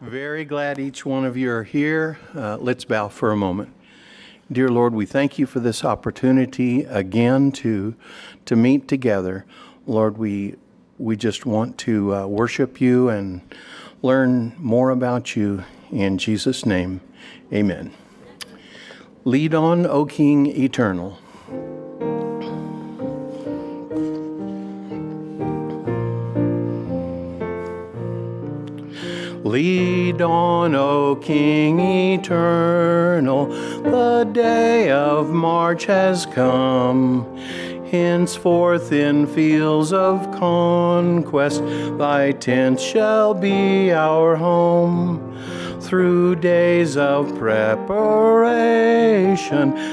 Very glad each one of you are here. Uh, let's bow for a moment. Dear Lord, we thank you for this opportunity again to to meet together. Lord, we we just want to uh, worship you and learn more about you in Jesus' name. Amen. Lead on, O King eternal. On, O King eternal, the day of March has come. Henceforth in fields of conquest, thy tent shall be our home. Through days of preparation,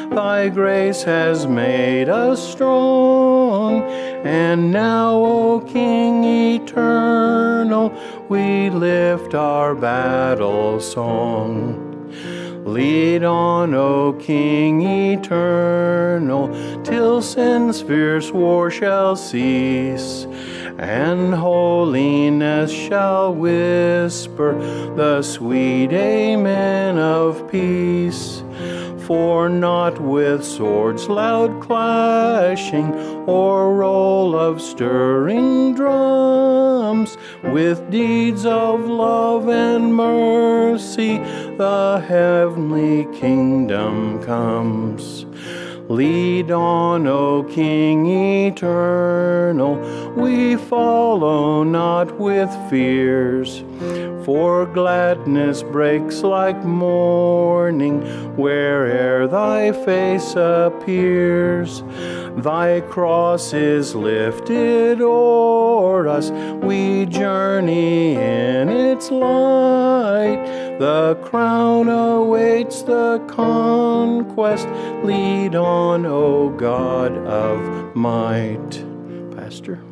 thy grace has made us strong. And now, O King eternal, we lift our battle song. Lead on, O King eternal, till sin's fierce war shall cease, and holiness shall whisper the sweet Amen of peace. For not with swords loud clashing or roll of stirring drums, with deeds of love and mercy, the heavenly kingdom comes. Lead on, O King eternal, we follow not with fears. For gladness breaks like morning where'er thy face appears. Thy cross is lifted o'er us, we journey in its light. The crown awaits the conquest. Lead on, O God of might. Pastor.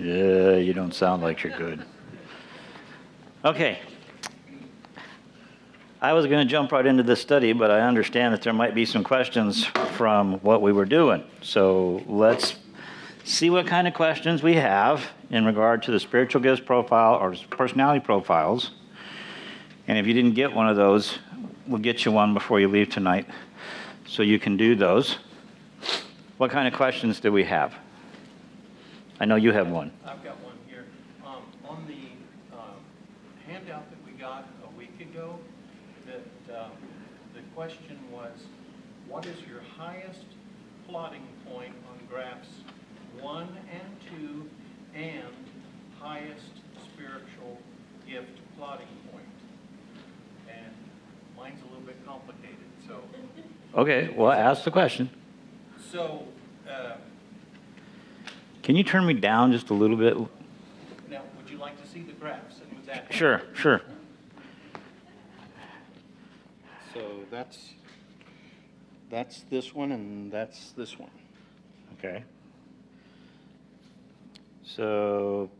Yeah, you don't sound like you're good. Okay. I was going to jump right into this study, but I understand that there might be some questions from what we were doing. So let's see what kind of questions we have in regard to the spiritual gifts profile or personality profiles. And if you didn't get one of those, we'll get you one before you leave tonight so you can do those. What kind of questions do we have? I know you have one. I've got one here. Um, on the, um, handout that we got a week ago, that, um, the question was, what is your highest plotting point on graphs one and two, and highest spiritual gift plotting point? And mine's a little bit complicated, so, Okay, well, ask the question. so, uh, Can you turn me down just a little bit? now, would you like to see the graphs? And was that? Sure, sure. So that's, that's this one and that's this one. Okay. So,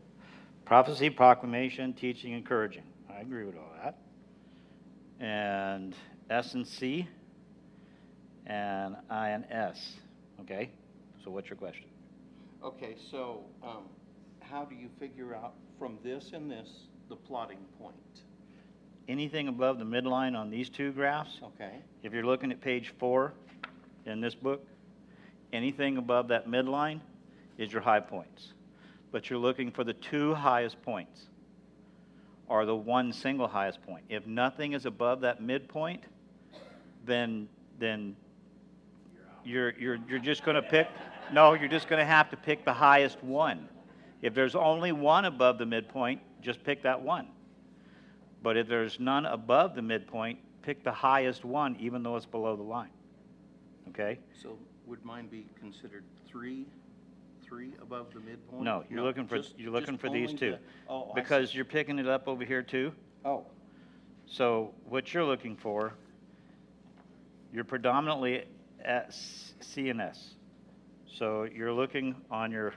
prophecy, proclamation, teaching, encouraging. I agree with all that. And S and C, and I and S. Okay? So, what's your question? Okay, so, um, how do you figure out from this and this, the plotting point? Anything above the midline on these two graphs, Okay, if you're looking at page four in this book, anything above that midline is your high points. But you're looking for the two highest points or the one single highest point. If nothing is above that midpoint, then, then you're, you're, you're just going to pick, no, you're just going to have to pick the highest one. If there's only one above the midpoint, just pick that one. But if there's none above the midpoint, pick the highest one, even though it's below the line. Okay? so would mine be considered three, three above the midpoint? No, you're looking for, just- you're looking just for these only two. the- Oh, I see. Because you're picking it up over here too. Oh, So what you're looking for, you're predominantly at C and S. So you're looking on your,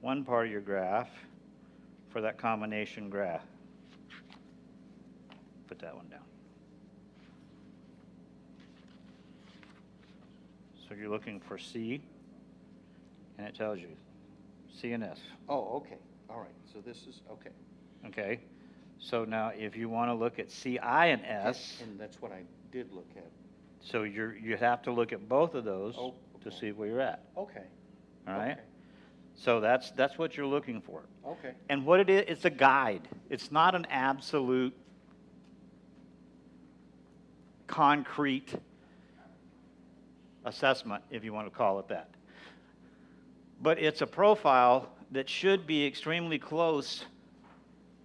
one part of your graph for that combination graph. Put that one down. So you're looking for C, and it tells you C and S. Oh, okay, all right, so this is, okay. Okay? So now, if you want to look at C, I, and S, And that's what I did look at. so you're, you have to look at both of those Oh, to see where you're at, Okay. all right? okay, So that's, that's what you're looking for. Okay, And what it is, it's a guide. It's not an absolute, concrete assessment, if you want to call it that. But it's a profile that should be extremely close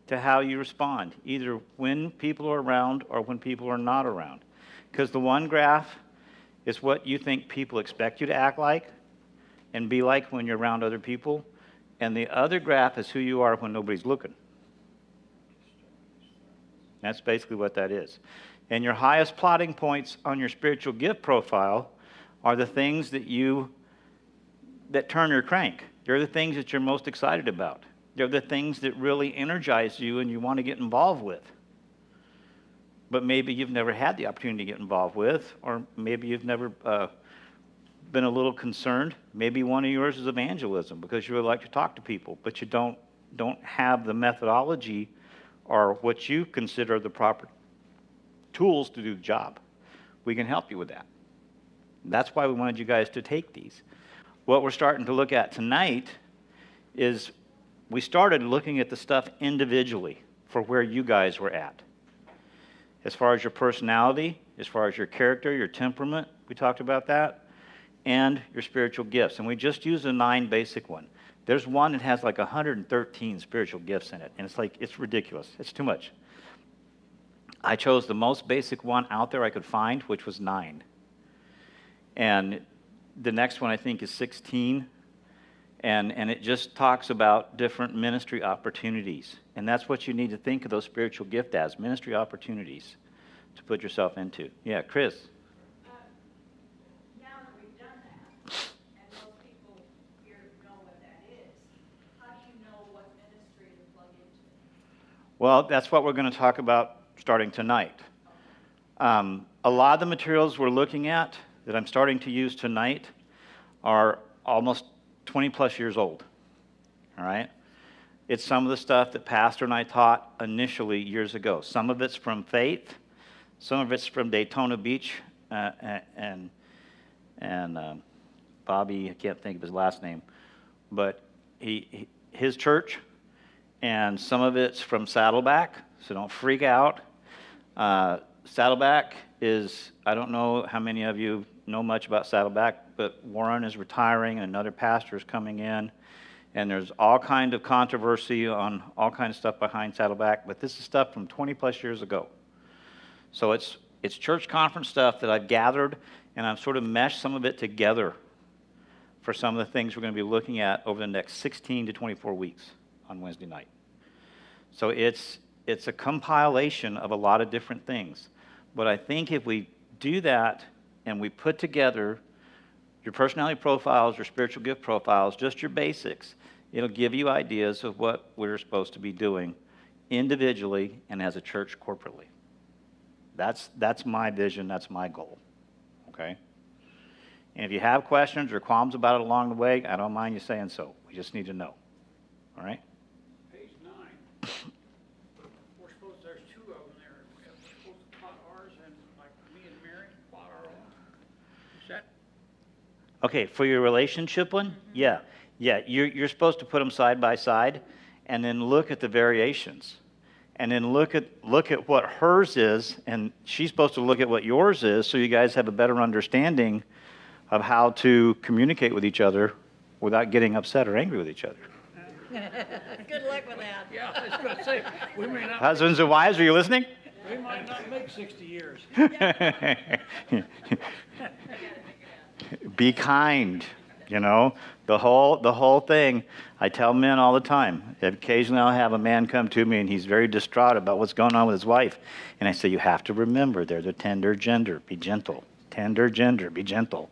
to how you respond, either when people are around or when people are not around. Because the one graph is what you think people expect you to act like and be like when you're around other people. And the other graph is who you are when nobody's looking. That's basically what that is. And your highest plotting points on your spiritual gift profile are the things that you that turn your crank. They're the things that you're most excited about. They're the things that really energize you and you want to get involved with. But maybe you've never had the opportunity to get involved with, or maybe you've never uh, been a little concerned. Maybe one of yours is evangelism because you really like to talk to people, but you don't don't have the methodology or what you consider the proper tools to do the job. We can help you with that. That's why we wanted you guys to take these. What we're starting to look at tonight is we started looking at the stuff individually for where you guys were at. As far as your personality, as far as your character, your temperament, we talked about that, and your spiritual gifts. And we just used a nine basic one. There's one that has like 113 spiritual gifts in it, and it's like, it's ridiculous. It's too much. I chose the most basic one out there I could find, which was nine. And the next one I think is 16. And, and it just talks about different ministry opportunities. And that's what you need to think of those spiritual gift as ministry opportunities to put yourself into. Yeah, Chris. Uh, Now that we've done that, and most people here know what that is, how do you know what ministry to plug into? Well, that's what we're going to talk about starting tonight. Um, a lot of the materials we're looking at that I'm starting to use tonight are almost 20 plus years old. All right? It's some of the stuff that Pastor and I taught initially years ago. Some of it's from Faith, some of it's from Daytona Beach, uh, and, and um, Bobby, I can't think of his last name, but he, he, his church, and some of it's from Saddleback, so don't freak out. Uh, Saddleback is, I don't know how many of you know much about Saddleback, but Warren is retiring and another pastor is coming in. And there's all kind of controversy on all kind of stuff behind Saddleback, but this is stuff from 20 plus years ago. So it's, it's church conference stuff that I've gathered and I've sort of meshed some of it together for some of the things we're going to be looking at over the next 16 to 24 weeks on Wednesday night. So it's, it's a compilation of a lot of different things. But I think if we do that and we put together your personality profiles, your spiritual gift profiles, just your basics, it'll give you ideas of what we're supposed to be doing individually and as a church corporately. That's, that's my vision, that's my goal. Okay? And if you have questions or qualms about it along the way, I don't mind you saying so. We just need to know. All right? Page nine, we're supposed, there's two of them there. We're supposed to plot ours and like me and Mary plot our own. Is that, Okay, for your relationship one, mm-hmm. yeah, yeah, you're, you're supposed to put them side by side and then look at the variations. And then look at, look at what hers is, and she's supposed to look at what yours is, so you guys have a better understanding of how to communicate with each other without getting upset or angry with each other. Good luck with that. yeah, I was gonna say, we may not, Husbands and wives, are you listening? we might not make sixty years. be kind you know? The whole the whole thing i tell men all the time. Occasionally i'll have a man come to me and he's very distraught about what's going on with his wife. And i say you have to remember they're the tender gender. Be gentle. Tender gender. Be gentle.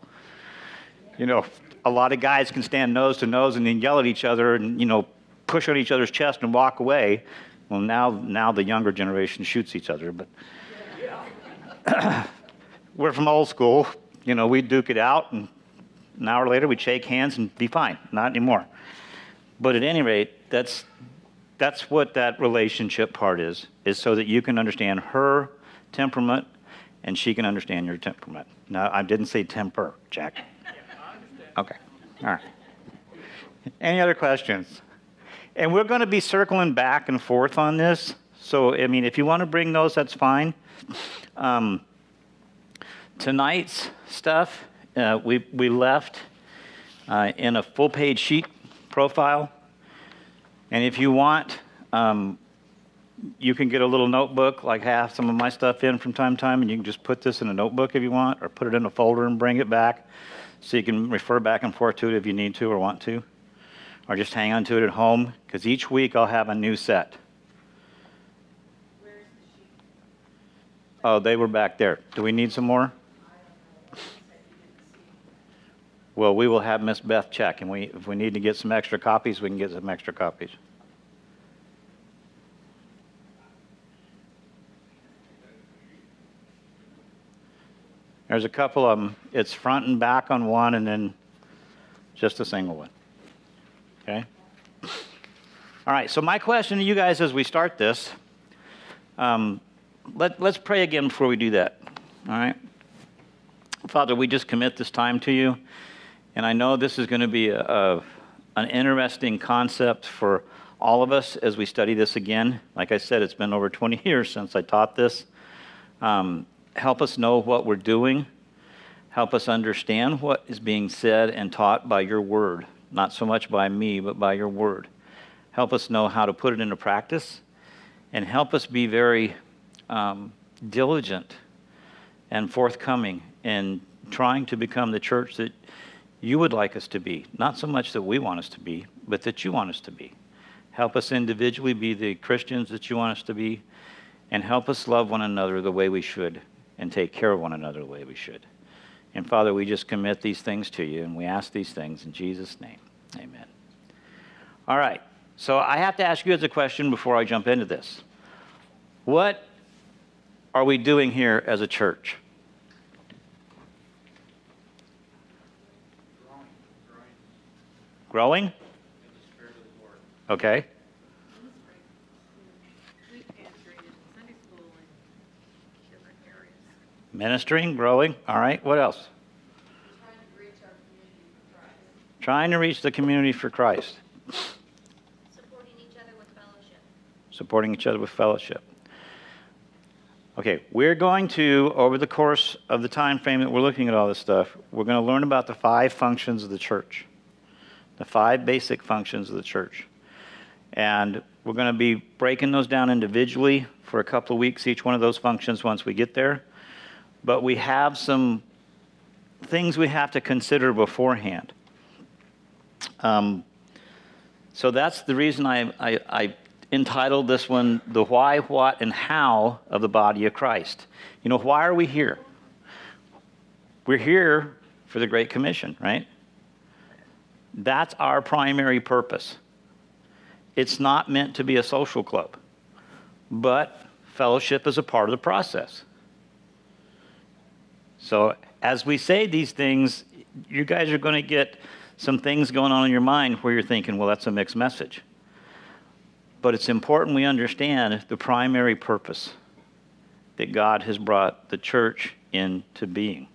You know a lot of guys can stand nose to nose and then yell at each other and you know push on each other's chest and walk away. Well now now the younger generation shoots each other but we're from old school. You know, we'd duke it out and An hour later, we'd shake hands and be fine. Not anymore. But at any rate, that's that's what that relationship part is, is so that you can understand her temperament and she can understand your temperament. Now, I didn't say temper, Jack. Okay, all right. Any other questions? And we're going to be circling back and forth on this. So, I mean, if you want to bring those, that's fine. Um, tonight's stuff, uh, we, we left uh, in a full page sheet profile. And if you want, um, you can get a little notebook, like half some of my stuff in from time to time, and you can just put this in a notebook if you want, or put it in a folder and bring it back so you can refer back and forth to it if you need to or want to, or just hang on to it at home, because each week I'll have a new set. The? Oh, they were back there. Do we need some more? Well, we will have Miss Beth check, and we, if we need to get some extra copies, we can get some extra copies. There's a couple of them. It's front and back on one, and then just a single one. Okay? All right, so my question to you guys as we start this, um, let, let's pray again before we do that. All right? Father, we just commit this time to you. And I know this is going to be a, a, an interesting concept for all of us as we study this again. Like I said, it's been over 20 years since I taught this. Um, help us know what we're doing. Help us understand what is being said and taught by your word, not so much by me, but by your word. Help us know how to put it into practice and help us be very um, diligent and forthcoming in trying to become the church that you would like us to be. Not so much that we want us to be, but that you want us to be. Help us individually be the Christians that you want us to be, and help us love one another the way we should and take care of one another the way we should. And Father, we just commit these things to you, and we ask these things in Jesus' name. Amen. All right. So I have to ask you as a question before I jump into this. What are we doing here as a church? Growing? Okay. Food pantry and Sunday school and different Okay. Ministering, growing. All right. What else? Trying to reach our community for Christ. Trying to reach the community for Christ, Supporting each other with fellowship. supporting each other with fellowship. Okay, we're going to, over the course of the time frame that we're looking at all this stuff, we're going to learn about the five functions of the church, the five basic functions of the church. And we're going to be breaking those down individually for a couple of weeks, each one of those functions once we get there. But we have some things we have to consider beforehand. Um, so that's the reason I, I, I entitled this one The Why, What, and How of the Body of Christ. You know, why are we here? We're here for the Great Commission, right? That's our primary purpose. It's not meant to be a social club, but fellowship is a part of the process. So, as we say these things, you guys are going to get some things going on in your mind where you're thinking, well, that's a mixed message. But it's important we understand the primary purpose that God has brought the church into being.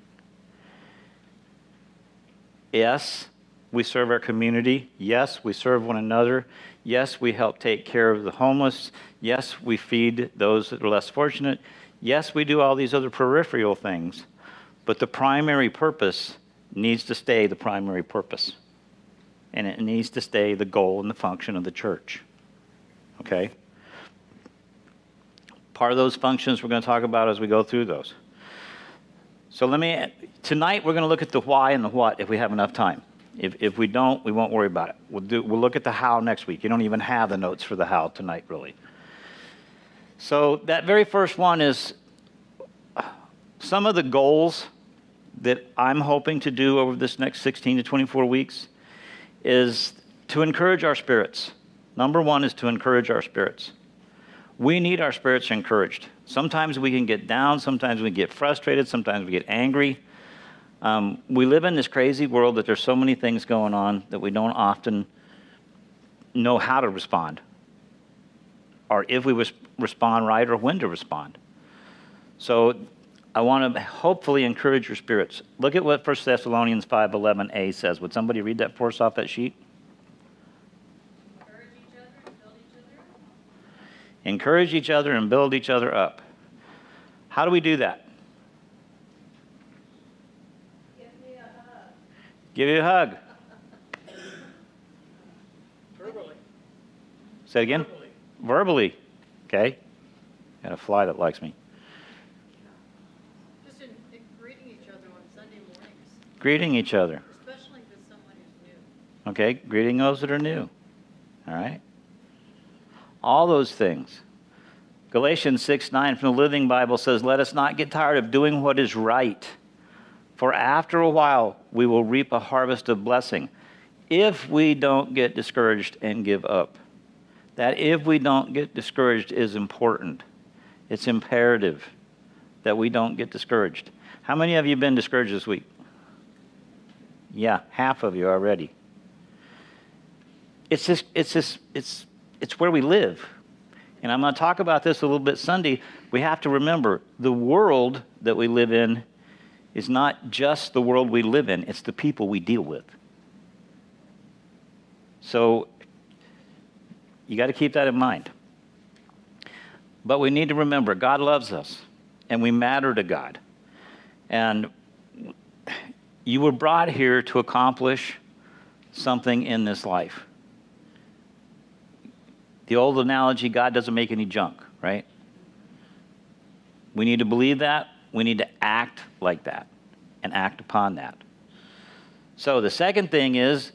Yes, we serve our community. Yes, we serve one another. Yes, we help take care of the homeless. Yes, we feed those that are less fortunate. Yes, we do all these other peripheral things. But the primary purpose needs to stay the primary purpose. And it needs to stay the goal and the function of the church. Okay? Part of those functions we're going to talk about as we go through those. So let me, tonight we're going to look at the why and the what if we have enough time. If, if we don't, we won't worry about it. We'll, do, we'll look at the how next week. You don't even have the notes for the how tonight, really. So that very first one is some of the goals that I'm hoping to do over this next 16 to 24 weeks is to encourage our spirits. Number one is to encourage our spirits. We need our spirits encouraged. Sometimes we can get down, sometimes we get frustrated, sometimes we get angry. Um, we live in this crazy world that there's so many things going on that we don't often know how to respond, or if we res- respond right, or when to respond. So I want to hopefully encourage your spirits. Look at what 1 Thessalonians 5:11a says. Would somebody read that for us off that sheet? Encourage each other and build each other up. Encourage each other and build each other up. How do we do that? Give me a hug. Give you a hug. Verbally. Say it again. Verbally. Verbally. Okay. Got a fly that likes me. Just in, in greeting each other on Sunday mornings, Greeting each other. especially with someone who's new. Okay. Greeting those that are new. All right. All those things. Galatians 6 9 from the Living Bible says, Let us not get tired of doing what is right, for after a while we will reap a harvest of blessing if we don't get discouraged and give up. That if we don't get discouraged is important. It's imperative that we don't get discouraged. How many of you been discouraged this week? Yeah, half of you already. It's just, it's just, it's, it's where we live. And I'm going to talk about this a little bit Sunday. We have to remember the world that we live in is not just the world we live in, it's the people we deal with. So you got to keep that in mind. But we need to remember God loves us and we matter to God. And you were brought here to accomplish something in this life. The old analogy God doesn't make any junk, right? We need to believe that. We need to act like that and act upon that. So the second thing is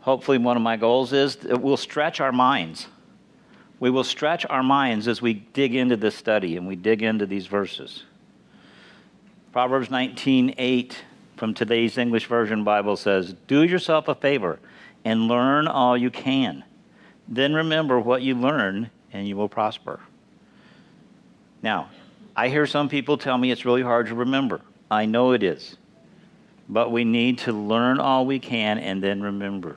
hopefully one of my goals is that we'll stretch our minds. We will stretch our minds as we dig into this study and we dig into these verses. Proverbs 19:8 from today's English Version Bible says, "Do yourself a favor and learn all you can. Then remember what you learn and you will prosper." Now, I hear some people tell me it's really hard to remember. I know it is. But we need to learn all we can and then remember.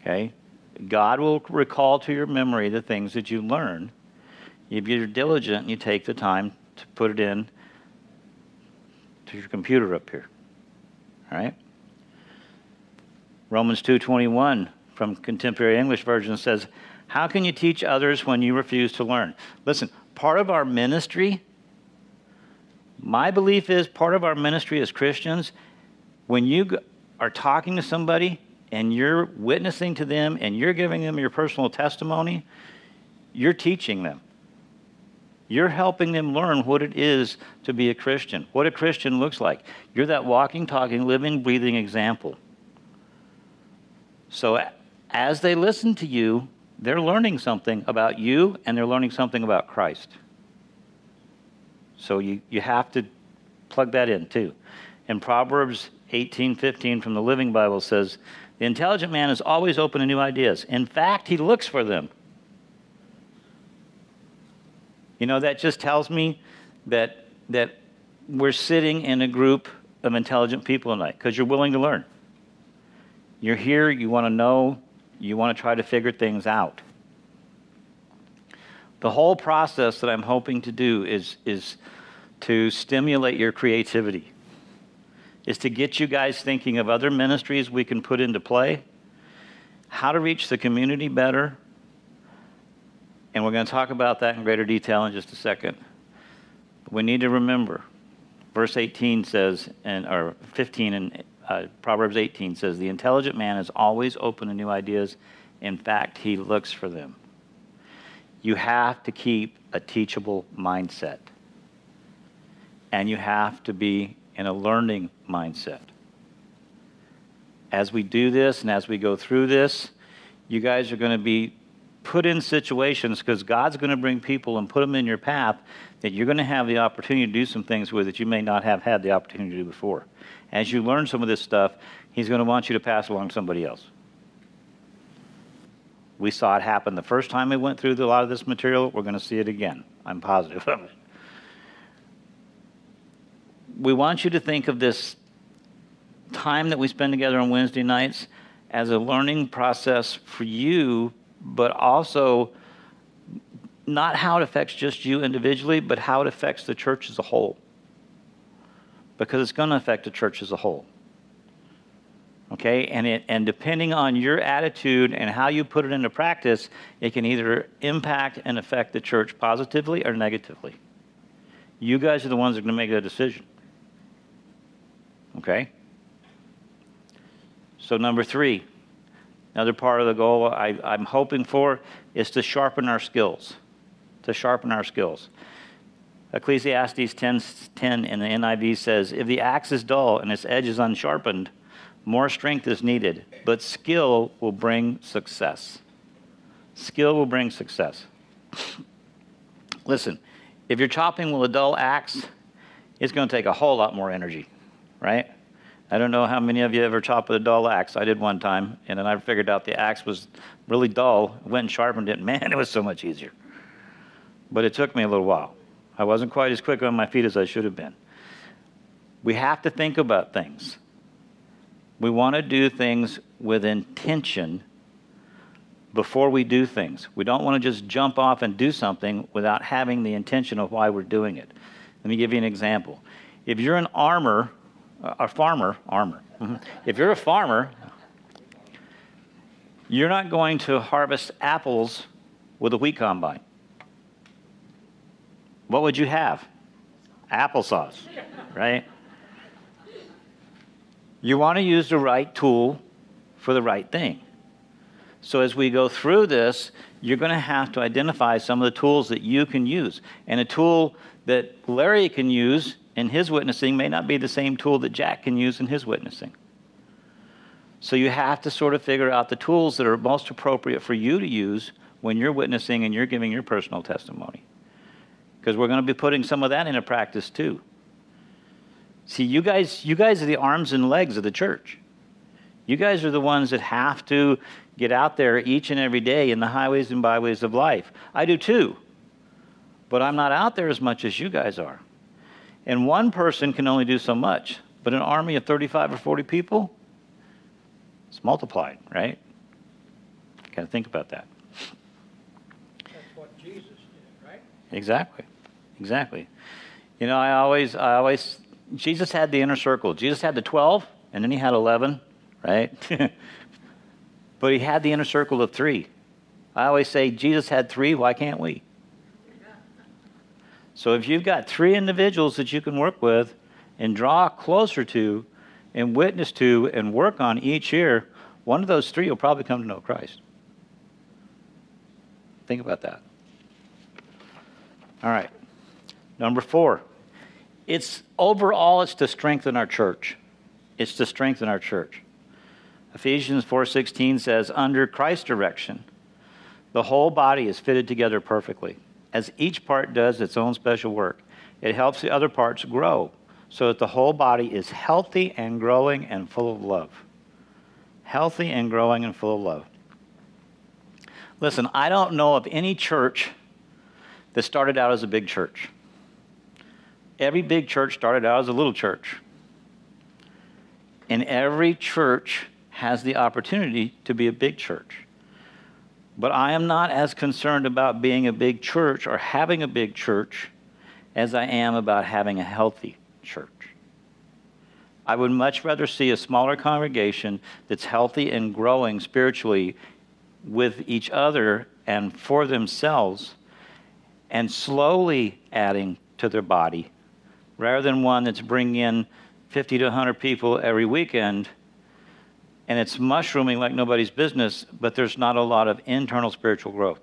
Okay? God will recall to your memory the things that you learn if you're diligent and you take the time to put it in to your computer up here. All right? Romans 2:21 from contemporary English version says, "How can you teach others when you refuse to learn?" Listen, part of our ministry my belief is part of our ministry as Christians when you are talking to somebody and you're witnessing to them and you're giving them your personal testimony, you're teaching them. You're helping them learn what it is to be a Christian, what a Christian looks like. You're that walking, talking, living, breathing example. So as they listen to you, they're learning something about you and they're learning something about Christ. So you, you have to plug that in too. And Proverbs 18:15 from the Living Bible says, "The intelligent man is always open to new ideas. In fact, he looks for them." You know, that just tells me that that we're sitting in a group of intelligent people tonight because you're willing to learn. You're here, you want to know, you want to try to figure things out. The whole process that I'm hoping to do is, is to stimulate your creativity, is to get you guys thinking of other ministries we can put into play, how to reach the community better, and we're going to talk about that in greater detail in just a second. But we need to remember, verse 18 says, and or 15 in uh, Proverbs 18 says, the intelligent man is always open to new ideas. In fact, he looks for them. You have to keep a teachable mindset. And you have to be in a learning mindset. As we do this and as we go through this, you guys are going to be put in situations because God's going to bring people and put them in your path that you're going to have the opportunity to do some things with that you may not have had the opportunity to do before. As you learn some of this stuff, He's going to want you to pass along to somebody else. We saw it happen the first time we went through a lot of this material. We're going to see it again. I'm positive of it. we want you to think of this time that we spend together on Wednesday nights as a learning process for you, but also not how it affects just you individually, but how it affects the church as a whole. Because it's going to affect the church as a whole. Okay? And, it, and depending on your attitude and how you put it into practice, it can either impact and affect the church positively or negatively. You guys are the ones that are going to make that decision. Okay? So, number three, another part of the goal I, I'm hoping for is to sharpen our skills. To sharpen our skills. Ecclesiastes 10, 10 in the NIV says, If the axe is dull and its edge is unsharpened, more strength is needed, but skill will bring success. Skill will bring success. Listen, if you're chopping with a dull axe, it's going to take a whole lot more energy, right? I don't know how many of you ever chopped with a dull axe. I did one time, and then I figured out the axe was really dull. Went and sharpened it. Man, it was so much easier. But it took me a little while. I wasn't quite as quick on my feet as I should have been. We have to think about things. We want to do things with intention before we do things. We don't want to just jump off and do something without having the intention of why we're doing it. Let me give you an example. If you're an armor, a farmer, armor. mhm. If you're a farmer, you're not going to harvest apples with a wheat combine. What would you have? Applesauce, right? You want to use the right tool for the right thing. So as we go through this, you're going to have to identify some of the tools that you can use. And a tool that Larry can use in his witnessing may not be the same tool that Jack can use in his witnessing. So you have to sort of figure out the tools that are most appropriate for you to use when you're witnessing and you're giving your personal testimony. Because we're going to be putting some of that into practice too. See, you guys, you guys are the arms and legs of the church. You guys are the ones that have to get out there each and every day in the highways and byways of life. I do too. But I'm not out there as much as you guys are. And one person can only do so much. But an army of 35 or 40 people, it's multiplied, right? Got to think about that. That's what Jesus did, right? Exactly. Exactly. You know, I always, I always, Jesus had the inner circle. Jesus had the 12, and then he had 11, right? but he had the inner circle of three. I always say, Jesus had three, why can't we? So if you've got three individuals that you can work with and draw closer to and witness to and work on each year, one of those three will probably come to know Christ. Think about that. All right. Number four, it's overall it's to strengthen our church. It's to strengthen our church. Ephesians 4:16 says, "Under Christ's direction, the whole body is fitted together perfectly, as each part does its own special work. It helps the other parts grow, so that the whole body is healthy and growing and full of love." Healthy and growing and full of love. Listen, I don't know of any church that started out as a big church. Every big church started out as a little church. And every church has the opportunity to be a big church. But I am not as concerned about being a big church or having a big church as I am about having a healthy church. I would much rather see a smaller congregation that's healthy and growing spiritually with each other and for themselves and slowly adding to their body rather than one that's bringing in 50 to 100 people every weekend and it's mushrooming like nobody's business, but there's not a lot of internal spiritual growth.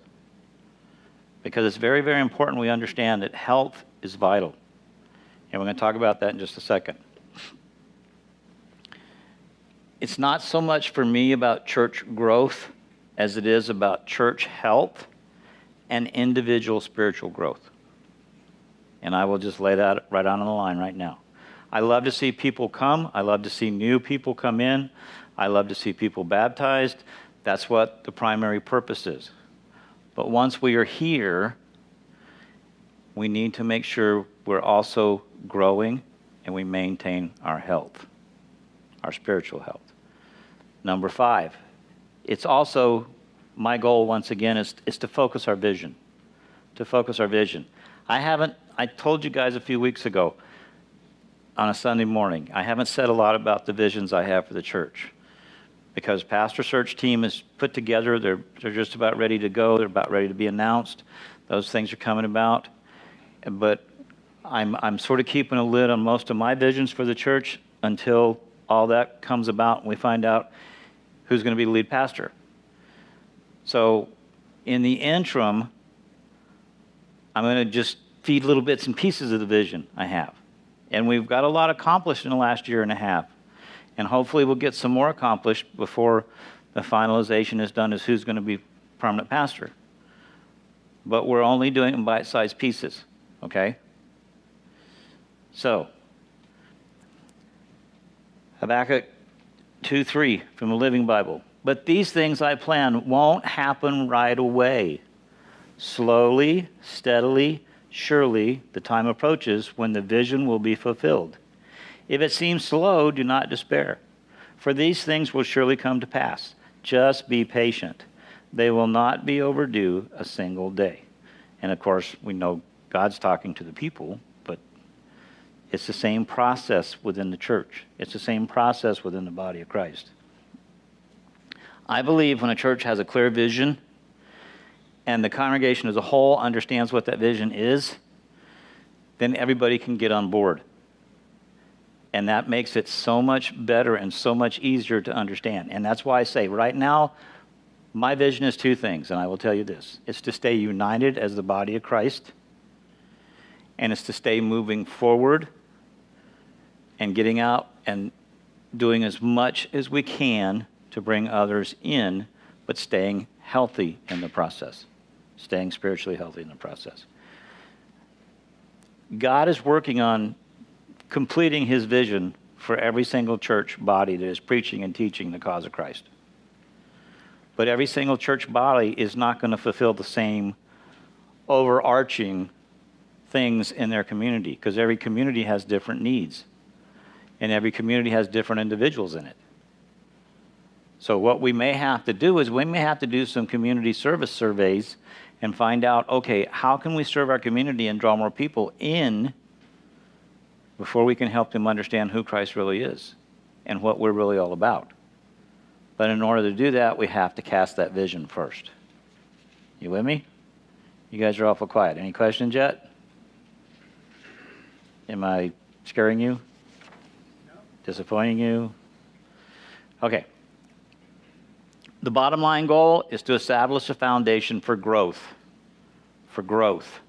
Because it's very, very important we understand that health is vital. And we're going to talk about that in just a second. It's not so much for me about church growth as it is about church health and individual spiritual growth. And I will just lay that right on the line right now. I love to see people come. I love to see new people come in. I love to see people baptized. That's what the primary purpose is. But once we are here, we need to make sure we're also growing and we maintain our health, our spiritual health. Number five, it's also my goal once again is, is to focus our vision. To focus our vision. I haven't, I told you guys a few weeks ago on a Sunday morning, I haven't said a lot about the visions I have for the church because pastor search team is put together. They're, they're just about ready to go. They're about ready to be announced. Those things are coming about. But I'm, I'm sort of keeping a lid on most of my visions for the church until all that comes about and we find out who's going to be the lead pastor. So, in the interim, I'm going to just feed little bits and pieces of the vision I have. And we've got a lot accomplished in the last year and a half. And hopefully, we'll get some more accomplished before the finalization is done as who's going to be permanent pastor. But we're only doing it in bite sized pieces, okay? So, Habakkuk 2 3 from the Living Bible. But these things I plan won't happen right away. Slowly, steadily, surely, the time approaches when the vision will be fulfilled. If it seems slow, do not despair, for these things will surely come to pass. Just be patient. They will not be overdue a single day. And of course, we know God's talking to the people, but it's the same process within the church. It's the same process within the body of Christ. I believe when a church has a clear vision and the congregation as a whole understands what that vision is, then everybody can get on board. And that makes it so much better and so much easier to understand. And that's why I say right now, my vision is two things, and I will tell you this it's to stay united as the body of Christ, and it's to stay moving forward and getting out and doing as much as we can to bring others in, but staying healthy in the process, staying spiritually healthy in the process. God is working on completing his vision for every single church body that is preaching and teaching the cause of Christ. But every single church body is not going to fulfill the same overarching things in their community because every community has different needs and every community has different individuals in it. So, what we may have to do is we may have to do some community service surveys and find out okay, how can we serve our community and draw more people in before we can help them understand who Christ really is and what we're really all about? But in order to do that, we have to cast that vision first. You with me? You guys are awful quiet. Any questions yet? Am I scaring you? Disappointing you? Okay. The bottom line goal is to establish a foundation for growth. For growth.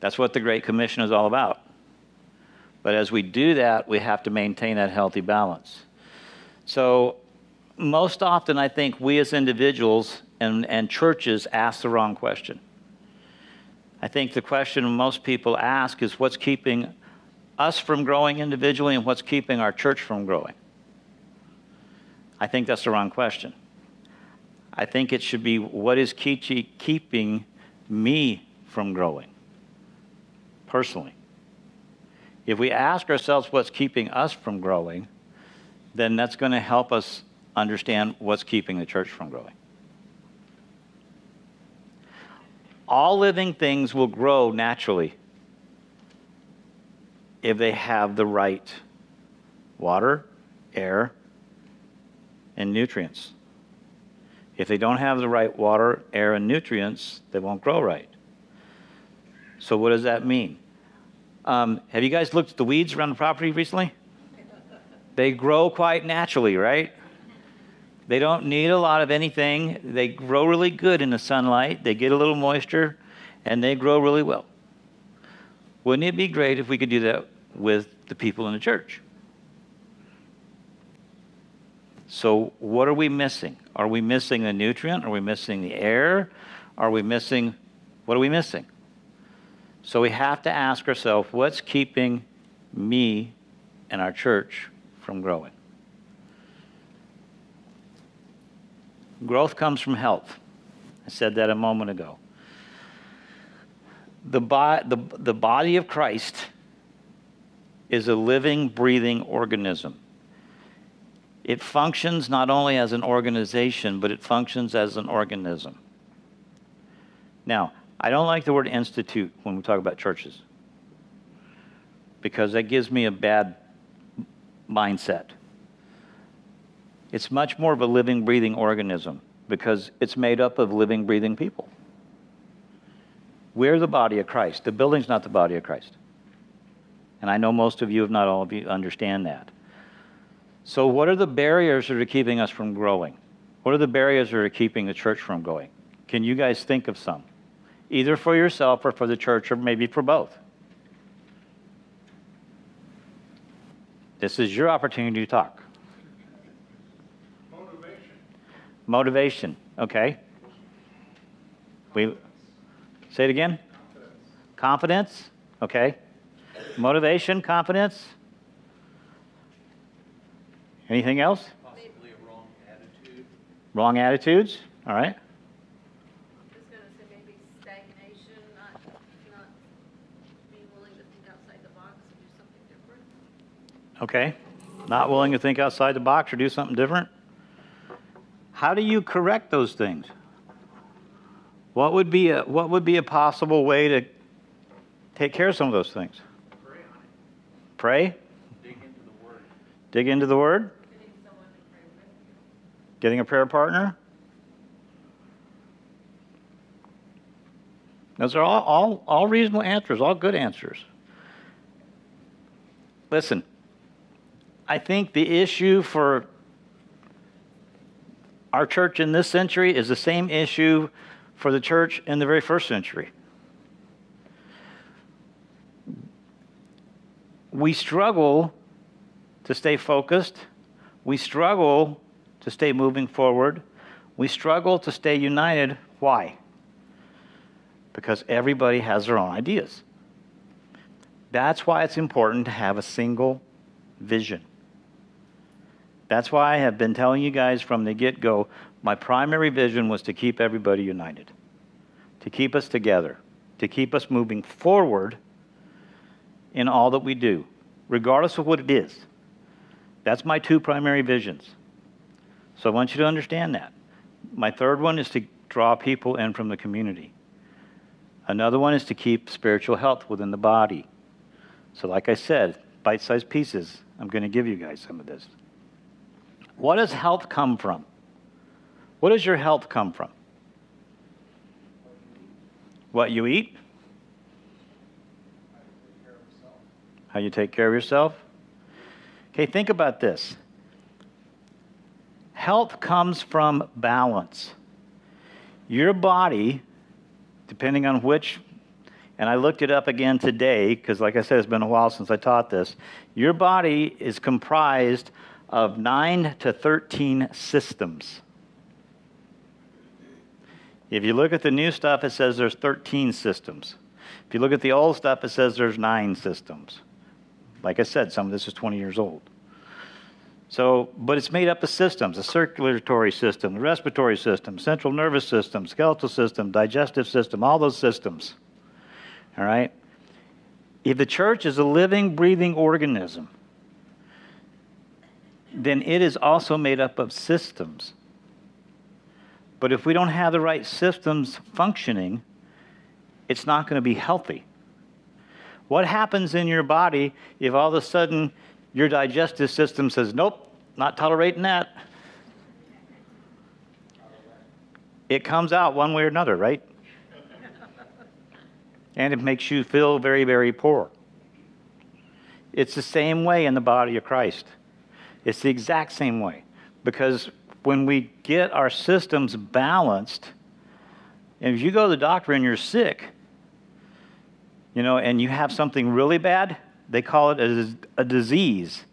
That's what the Great Commission is all about. But as we do that, we have to maintain that healthy balance. So, most often, I think we as individuals and, and churches ask the wrong question. I think the question most people ask is what's keeping us from growing individually and what's keeping our church from growing? I think that's the wrong question. I think it should be what is keeping me from growing personally? If we ask ourselves what's keeping us from growing, then that's going to help us understand what's keeping the church from growing. All living things will grow naturally if they have the right water, air, and nutrients. If they don't have the right water, air, and nutrients, they won't grow right. So, what does that mean? Um, have you guys looked at the weeds around the property recently? They grow quite naturally, right? They don't need a lot of anything. They grow really good in the sunlight. They get a little moisture, and they grow really well. Wouldn't it be great if we could do that with the people in the church? So, what are we missing? Are we missing the nutrient? Are we missing the air? Are we missing, what are we missing? So, we have to ask ourselves what's keeping me and our church from growing? Growth comes from health. I said that a moment ago. The, bo- the, the body of Christ is a living, breathing organism. It functions not only as an organization, but it functions as an organism. Now, I don't like the word institute when we talk about churches because that gives me a bad mindset. It's much more of a living, breathing organism because it's made up of living, breathing people. We're the body of Christ. The building's not the body of Christ. And I know most of you, if not all of you, understand that. So, what are the barriers that are keeping us from growing? What are the barriers that are keeping the church from going? Can you guys think of some? Either for yourself or for the church, or maybe for both. This is your opportunity to talk. Motivation. Motivation, okay? We say it again? Confidence, okay? Motivation, confidence? Anything else? Possibly a wrong attitude. Wrong attitudes, all right? I was gonna say maybe stagnation, not, not being willing to think outside the box and do something different. Okay. Not willing to think outside the box or do something different? How do you correct those things? What would be a, what would be a possible way to take care of some of those things? Pray on it. Pray? Dig into the word. Dig into the Word? Getting a prayer partner? Those are all, all, all reasonable answers, all good answers. Listen, I think the issue for our church in this century is the same issue for the church in the very first century. We struggle to stay focused. We struggle to stay moving forward. We struggle to stay united. Why? Because everybody has their own ideas. That's why it's important to have a single vision. That's why I have been telling you guys from the get go my primary vision was to keep everybody united, to keep us together, to keep us moving forward in all that we do, regardless of what it is. That's my two primary visions. So I want you to understand that. My third one is to draw people in from the community. Another one is to keep spiritual health within the body. So, like I said, bite sized pieces. I'm going to give you guys some of this. What does health come from? What does your health come from? What you eat? How you take care of yourself? Okay, think about this. Health comes from balance. Your body, depending on which, and I looked it up again today, because like I said, it's been a while since I taught this. Your body is comprised of 9 to 13 systems. If you look at the new stuff, it says there's 13 systems. If you look at the old stuff, it says there's 9 systems. Like I said, some of this is 20 years old. So, but it's made up of systems, a circulatory system, the respiratory system, central nervous system, skeletal system, digestive system, all those systems. All right? If the church is a living, breathing organism, then it is also made up of systems. But if we don't have the right systems functioning, it's not going to be healthy. What happens in your body if all of a sudden your digestive system says, nope, not tolerating that? It comes out one way or another, right? and it makes you feel very, very poor. It's the same way in the body of Christ. It's the exact same way. Because when we get our systems balanced, and if you go to the doctor and you're sick, you know, and you have something really bad, they call it a, a disease.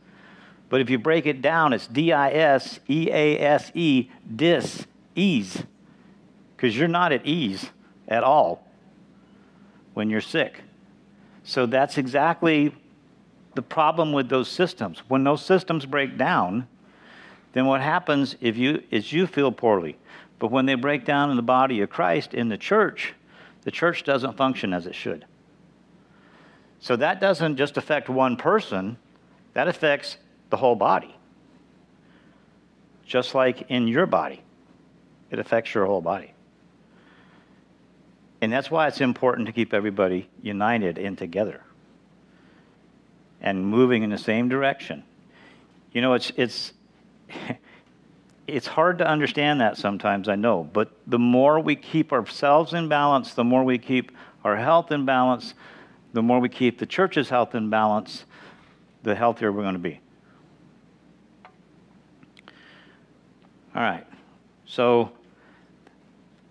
But if you break it down, it's D I S E A S E, dis, ease. Because you're not at ease at all when you're sick. So that's exactly the problem with those systems. When those systems break down, then what happens if you, is you feel poorly. But when they break down in the body of Christ, in the church, the church doesn't function as it should. So that doesn't just affect one person, that affects the whole body. Just like in your body, it affects your whole body. And that's why it's important to keep everybody united and together and moving in the same direction. You know, it's, it's, it's hard to understand that sometimes, I know, but the more we keep ourselves in balance, the more we keep our health in balance, the more we keep the church's health in balance, the healthier we're going to be. All right. So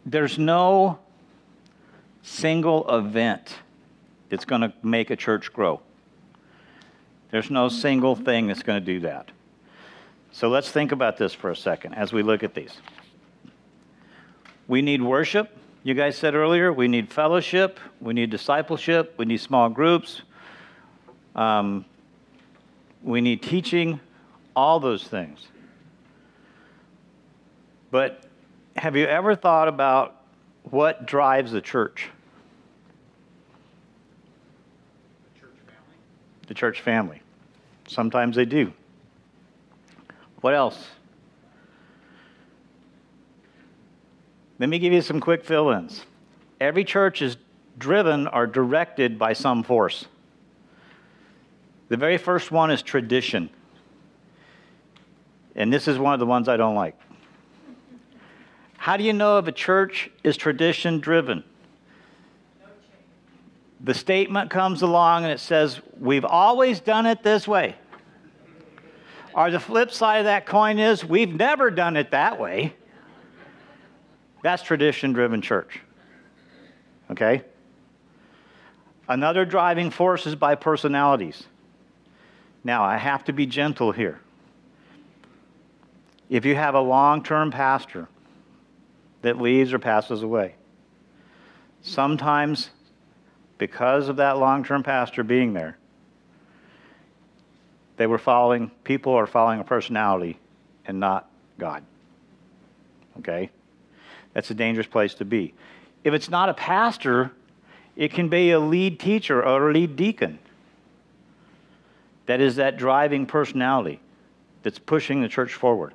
there's no single event that's going to make a church grow. There's no single thing that's going to do that. So let's think about this for a second as we look at these. We need worship. You guys said earlier, we need fellowship, we need discipleship, we need small groups, um, we need teaching, all those things. But have you ever thought about what drives the church? The church family. Sometimes they do. What else? Let me give you some quick fill ins. Every church is driven or directed by some force. The very first one is tradition. And this is one of the ones I don't like. How do you know if a church is tradition driven? The statement comes along and it says, We've always done it this way. Or the flip side of that coin is, We've never done it that way. That's tradition driven church. Okay? Another driving force is by personalities. Now, I have to be gentle here. If you have a long term pastor that leaves or passes away, sometimes because of that long term pastor being there, they were following, people are following a personality and not God. Okay? That's a dangerous place to be. If it's not a pastor, it can be a lead teacher or a lead deacon. That is that driving personality that's pushing the church forward.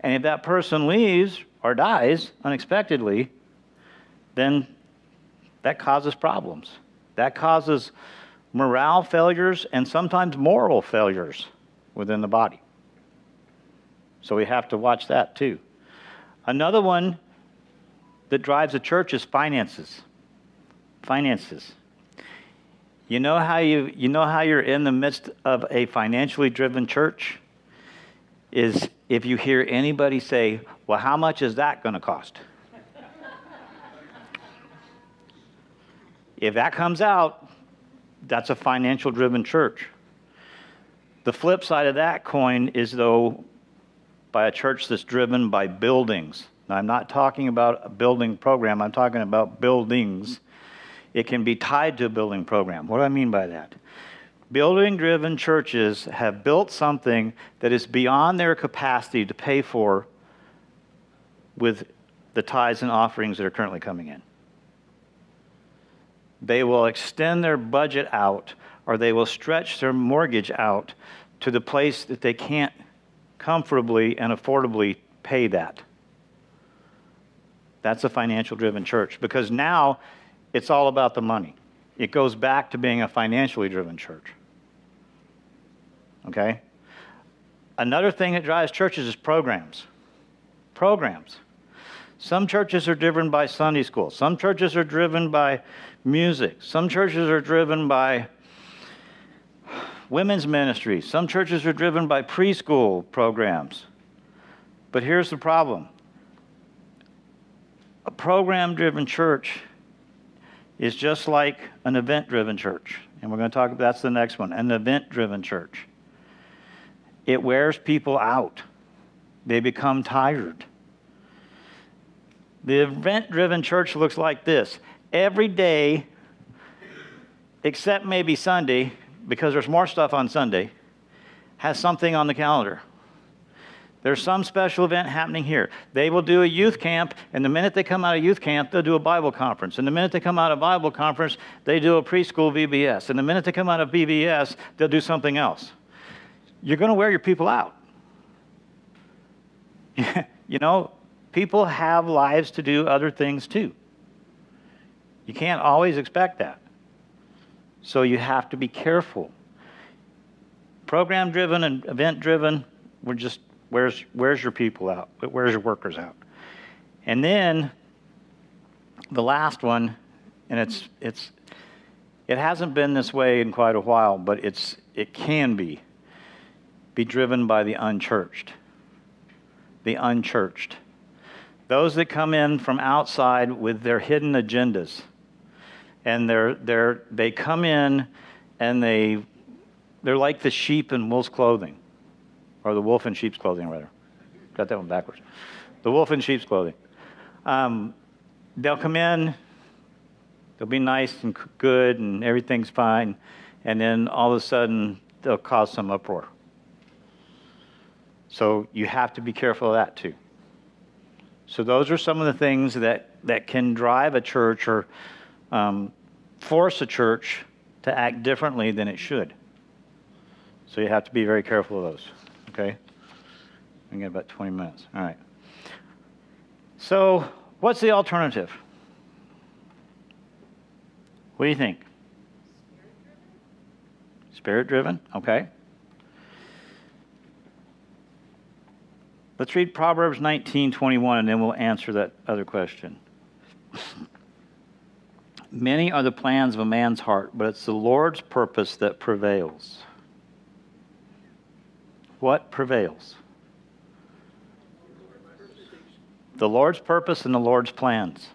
And if that person leaves or dies unexpectedly, then that causes problems. That causes morale failures and sometimes moral failures within the body. So we have to watch that too. Another one that drives a church is finances. Finances. You know how you you know how you're in the midst of a financially driven church is if you hear anybody say, "Well, how much is that going to cost?" If that comes out, that's a financial driven church. The flip side of that coin is though by a church that's driven by buildings. Now, I'm not talking about a building program, I'm talking about buildings. It can be tied to a building program. What do I mean by that? Building driven churches have built something that is beyond their capacity to pay for with the tithes and offerings that are currently coming in. They will extend their budget out or they will stretch their mortgage out to the place that they can't comfortably and affordably pay that. That's a financial driven church because now it's all about the money. It goes back to being a financially driven church. Okay? Another thing that drives churches is programs. Programs. Some churches are driven by Sunday school. Some churches are driven by music. Some churches are driven by women's ministry. Some churches are driven by preschool programs. But here's the problem a program driven church is just like an event driven church. And we're going to talk about that's the next one an event driven church. It wears people out, they become tired. The event driven church looks like this every day, except maybe Sunday, because there's more stuff on Sunday, has something on the calendar. There's some special event happening here. They will do a youth camp, and the minute they come out of youth camp, they'll do a Bible conference. And the minute they come out of Bible conference, they do a preschool VBS. And the minute they come out of VBS, they'll do something else. You're going to wear your people out. you know, people have lives to do other things too. You can't always expect that. So you have to be careful. Program driven and event driven, we're just, wears, wears your people out? Wears your workers out? And then the last one, and it's, it's, it hasn't been this way in quite a while, but it's, it can be, be driven by the unchurched. The unchurched. Those that come in from outside with their hidden agendas and they're, they're, they come in and they, they're like the sheep in wolf's clothing, or the wolf in sheep's clothing, rather. Got that one backwards. The wolf in sheep's clothing. Um, they'll come in, they'll be nice and good, and everything's fine, and then all of a sudden they'll cause some uproar. So you have to be careful of that too. So those are some of the things that, that can drive a church or um, force a church to act differently than it should. So you have to be very careful of those. Okay? We got about 20 minutes. All right. So what's the alternative? What do you think? Spirit driven? Okay. Let's read Proverbs 19:21 and then we'll answer that other question. Many are the plans of a man's heart, but it's the Lord's purpose that prevails. What prevails? The Lord's purpose and the Lord's plans.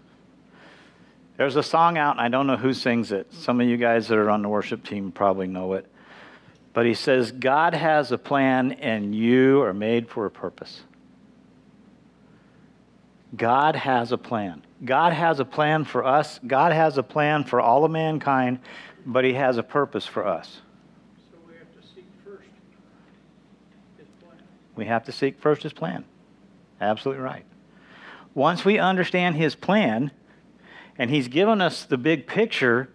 There's a song out, and I don't know who sings it. Some of you guys that are on the worship team probably know it. But he says, God has a plan, and you are made for a purpose. God has a plan. God has a plan for us. God has a plan for all of mankind, but He has a purpose for us. So we have to seek first his plan. We have to seek first His plan. Absolutely right. Once we understand His plan, and He's given us the big picture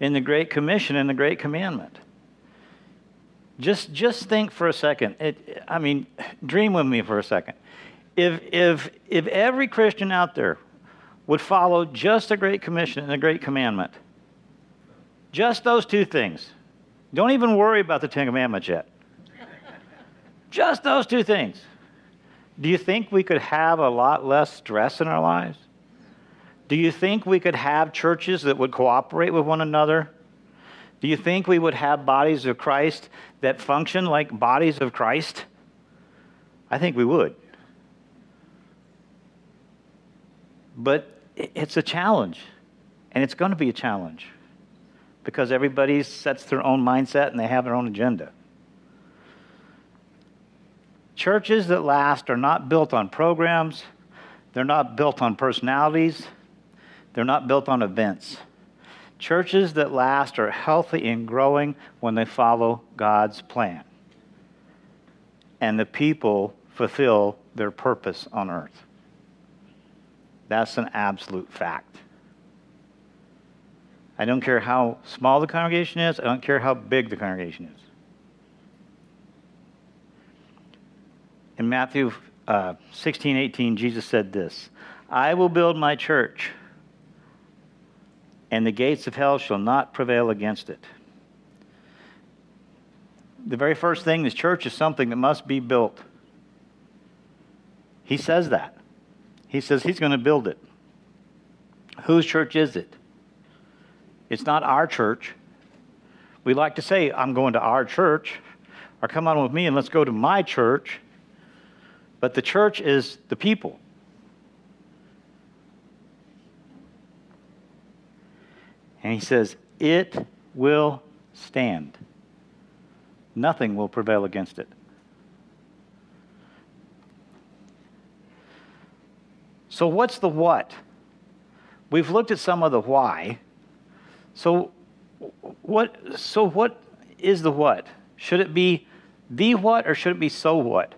in the Great Commission and the Great Commandment. Just, just think for a second. It, I mean, dream with me for a second. If, if, if every Christian out there would follow just the Great Commission and the Great Commandment, just those two things, don't even worry about the Ten Commandments yet. just those two things. Do you think we could have a lot less stress in our lives? Do you think we could have churches that would cooperate with one another? Do you think we would have bodies of Christ that function like bodies of Christ? I think we would. But it's a challenge, and it's going to be a challenge because everybody sets their own mindset and they have their own agenda. Churches that last are not built on programs, they're not built on personalities, they're not built on events. Churches that last are healthy and growing when they follow God's plan. And the people fulfill their purpose on earth. That's an absolute fact. I don't care how small the congregation is, I don't care how big the congregation is. In Matthew uh, 16, 18, Jesus said this I will build my church, and the gates of hell shall not prevail against it. The very first thing, this church is something that must be built. He says that. He says he's going to build it. Whose church is it? It's not our church. We like to say, I'm going to our church, or come on with me and let's go to my church. But the church is the people. And he says, It will stand. Nothing will prevail against it. So, what's the what? We've looked at some of the why. So, what, so what is the what? Should it be the what or should it be so what?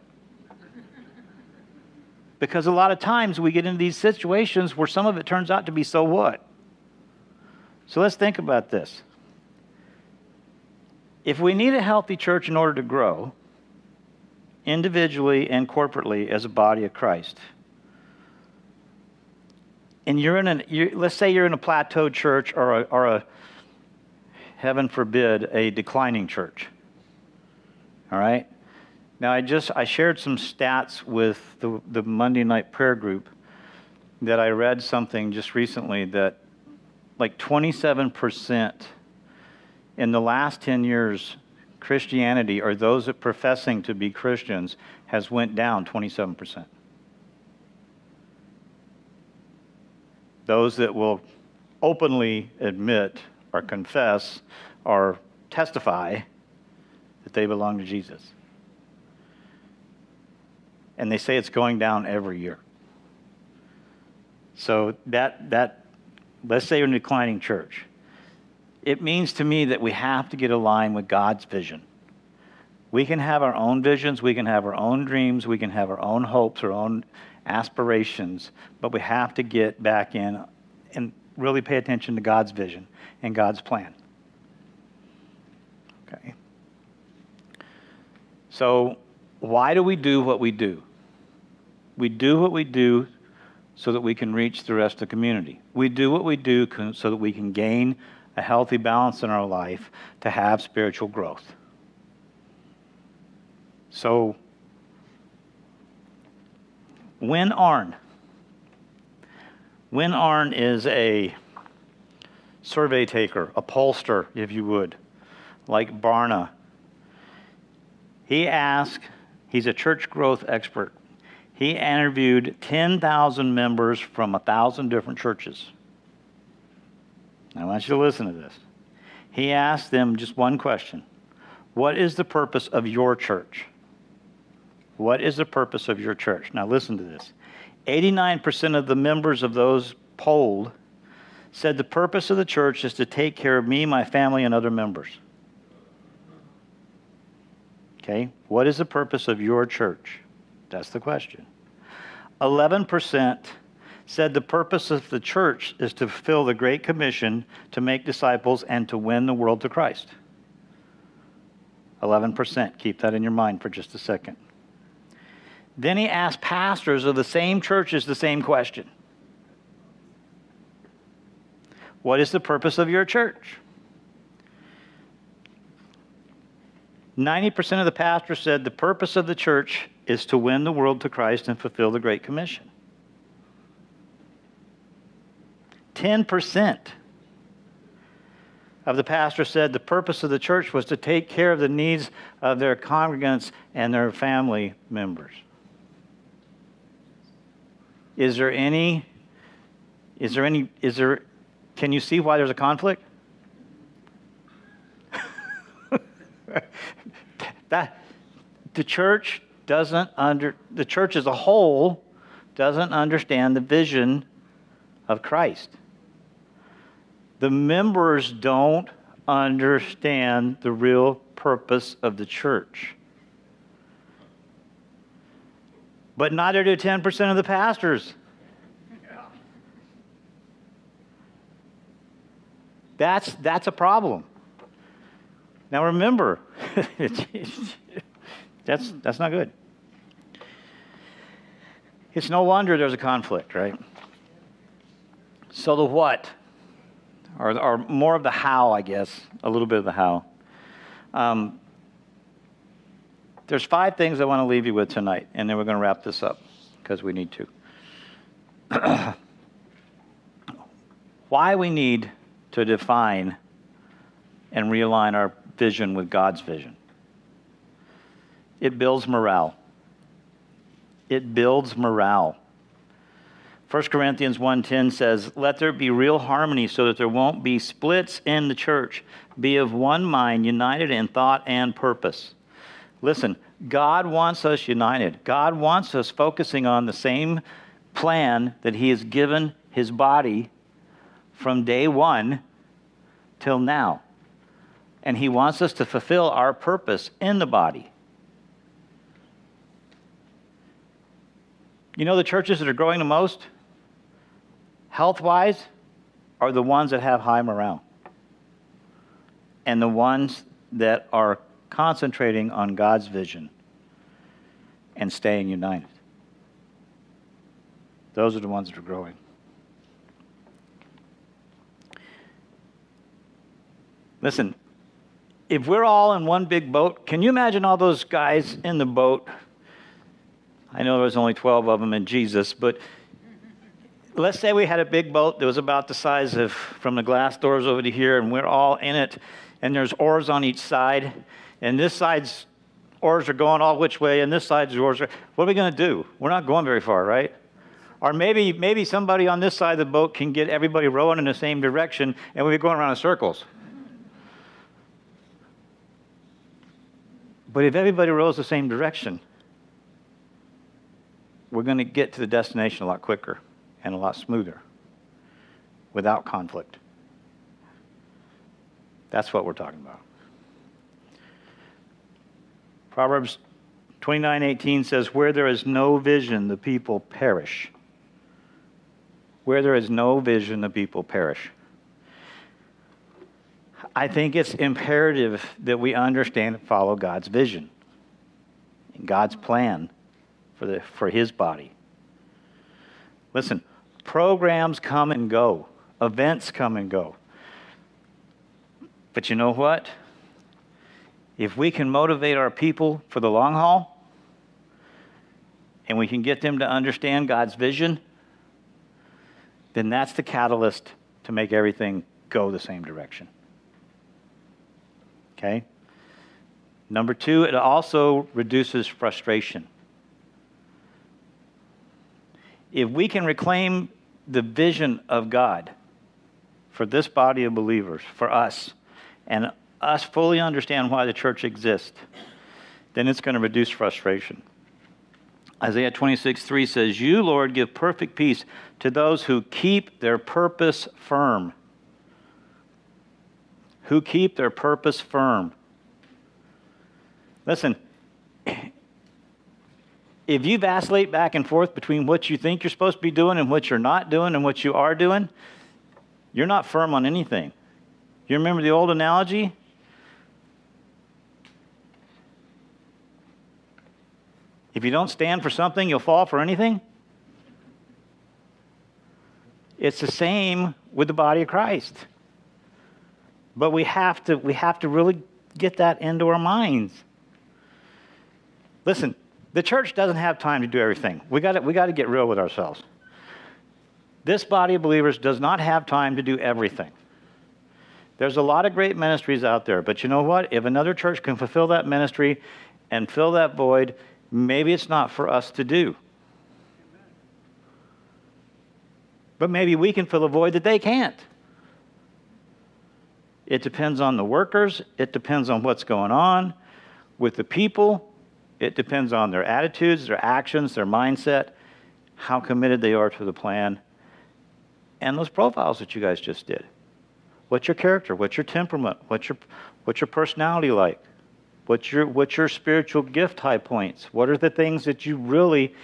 Because a lot of times we get into these situations where some of it turns out to be so what? So let's think about this. If we need a healthy church in order to grow, individually and corporately as a body of Christ, and you're in an, you let's say you're in a plateaued church or a, or a, heaven forbid, a declining church. All right? Now, I just, I shared some stats with the, the Monday night prayer group that I read something just recently that like 27% in the last 10 years, Christianity, or those that professing to be Christians, has went down 27%. Those that will openly admit or confess or testify that they belong to Jesus. And they say it's going down every year. So that that let's say you're a declining church. It means to me that we have to get aligned with God's vision. We can have our own visions, we can have our own dreams, we can have our own hopes, our own aspirations, but we have to get back in and really pay attention to God's vision and God's plan. Okay. So, why do we do what we do? We do what we do so that we can reach the rest of the community. We do what we do so that we can gain a healthy balance in our life to have spiritual growth. So, Win Arn. Win Arn is a survey taker, a pollster, if you would, like Barna. He asked, he's a church growth expert. He interviewed 10,000 members from 1,000 different churches. I want you to listen to this. He asked them just one question What is the purpose of your church? What is the purpose of your church? Now, listen to this 89% of the members of those polled said the purpose of the church is to take care of me, my family, and other members. Okay, what is the purpose of your church? That's the question. 11% said the purpose of the church is to fulfill the Great Commission to make disciples and to win the world to Christ. 11%. Keep that in your mind for just a second. Then he asked pastors of the same churches the same question What is the purpose of your church? 90% of the pastors said the purpose of the church is to win the world to Christ and fulfill the Great Commission. 10% of the pastors said the purpose of the church was to take care of the needs of their congregants and their family members. Is there any, is there any, is there, can you see why there's a conflict? that, the church doesn't under, the church as a whole doesn't understand the vision of Christ. The members don't understand the real purpose of the church. But neither do 10% of the pastors. That's, that's a problem. Now remember, that's, that's not good. It's no wonder there's a conflict, right? So the what, or, or more of the how, I guess, a little bit of the how. Um, there's five things I want to leave you with tonight, and then we're going to wrap this up because we need to. Why we need to define and realign our vision with God's vision. It builds morale. It builds morale. 1 Corinthians 1:10 says, "Let there be real harmony so that there won't be splits in the church. Be of one mind, united in thought and purpose." Listen, God wants us united. God wants us focusing on the same plan that he has given his body from day 1 till now. And he wants us to fulfill our purpose in the body. You know the churches that are growing the most, health wise, are the ones that have high morale. And the ones that are concentrating on God's vision and staying united. Those are the ones that are growing. Listen, if we're all in one big boat, can you imagine all those guys in the boat? I know there was only 12 of them in Jesus, but let's say we had a big boat that was about the size of from the glass doors over to here, and we're all in it, and there's oars on each side, and this side's oars are going all which way, and this side's oars are. What are we going to do? We're not going very far, right? Or maybe maybe somebody on this side of the boat can get everybody rowing in the same direction, and we'll be going around in circles. But if everybody rows the same direction, we're going to get to the destination a lot quicker and a lot smoother without conflict. That's what we're talking about. Proverbs 29:18 says where there is no vision the people perish. Where there is no vision the people perish. I think it's imperative that we understand and follow God's vision and God's plan for, the, for His body. Listen, programs come and go, events come and go. But you know what? If we can motivate our people for the long haul and we can get them to understand God's vision, then that's the catalyst to make everything go the same direction. Okay? Number two, it also reduces frustration. If we can reclaim the vision of God for this body of believers, for us, and us fully understand why the church exists, then it's going to reduce frustration. Isaiah 26, 3 says, You, Lord, give perfect peace to those who keep their purpose firm who keep their purpose firm. Listen, if you vacillate back and forth between what you think you're supposed to be doing and what you're not doing and what you are doing, you're not firm on anything. You remember the old analogy? If you don't stand for something, you'll fall for anything. It's the same with the body of Christ. But we have to, we have to really get that into our minds. Listen, the church doesn't have time to do everything. We got we got to get real with ourselves. This body of believers does not have time to do everything. There's a lot of great ministries out there, but you know what? If another church can fulfill that ministry and fill that void, maybe it's not for us to do. But maybe we can fill a void that they can't. It depends on the workers. It depends on what's going on with the people. It depends on their attitudes, their actions, their mindset, how committed they are to the plan, and those profiles that you guys just did. What's your character? What's your temperament? What's your, what's your personality like? What's your, what's your spiritual gift high points? What are the things that you really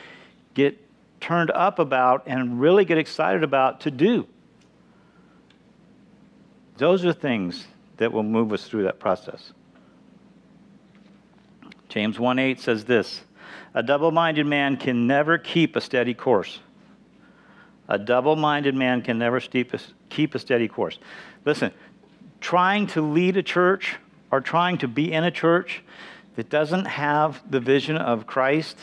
get turned up about and really get excited about to do? Those are things that will move us through that process. James 1:8 says this, a double-minded man can never keep a steady course. A double-minded man can never keep a steady course. Listen, trying to lead a church or trying to be in a church that doesn't have the vision of Christ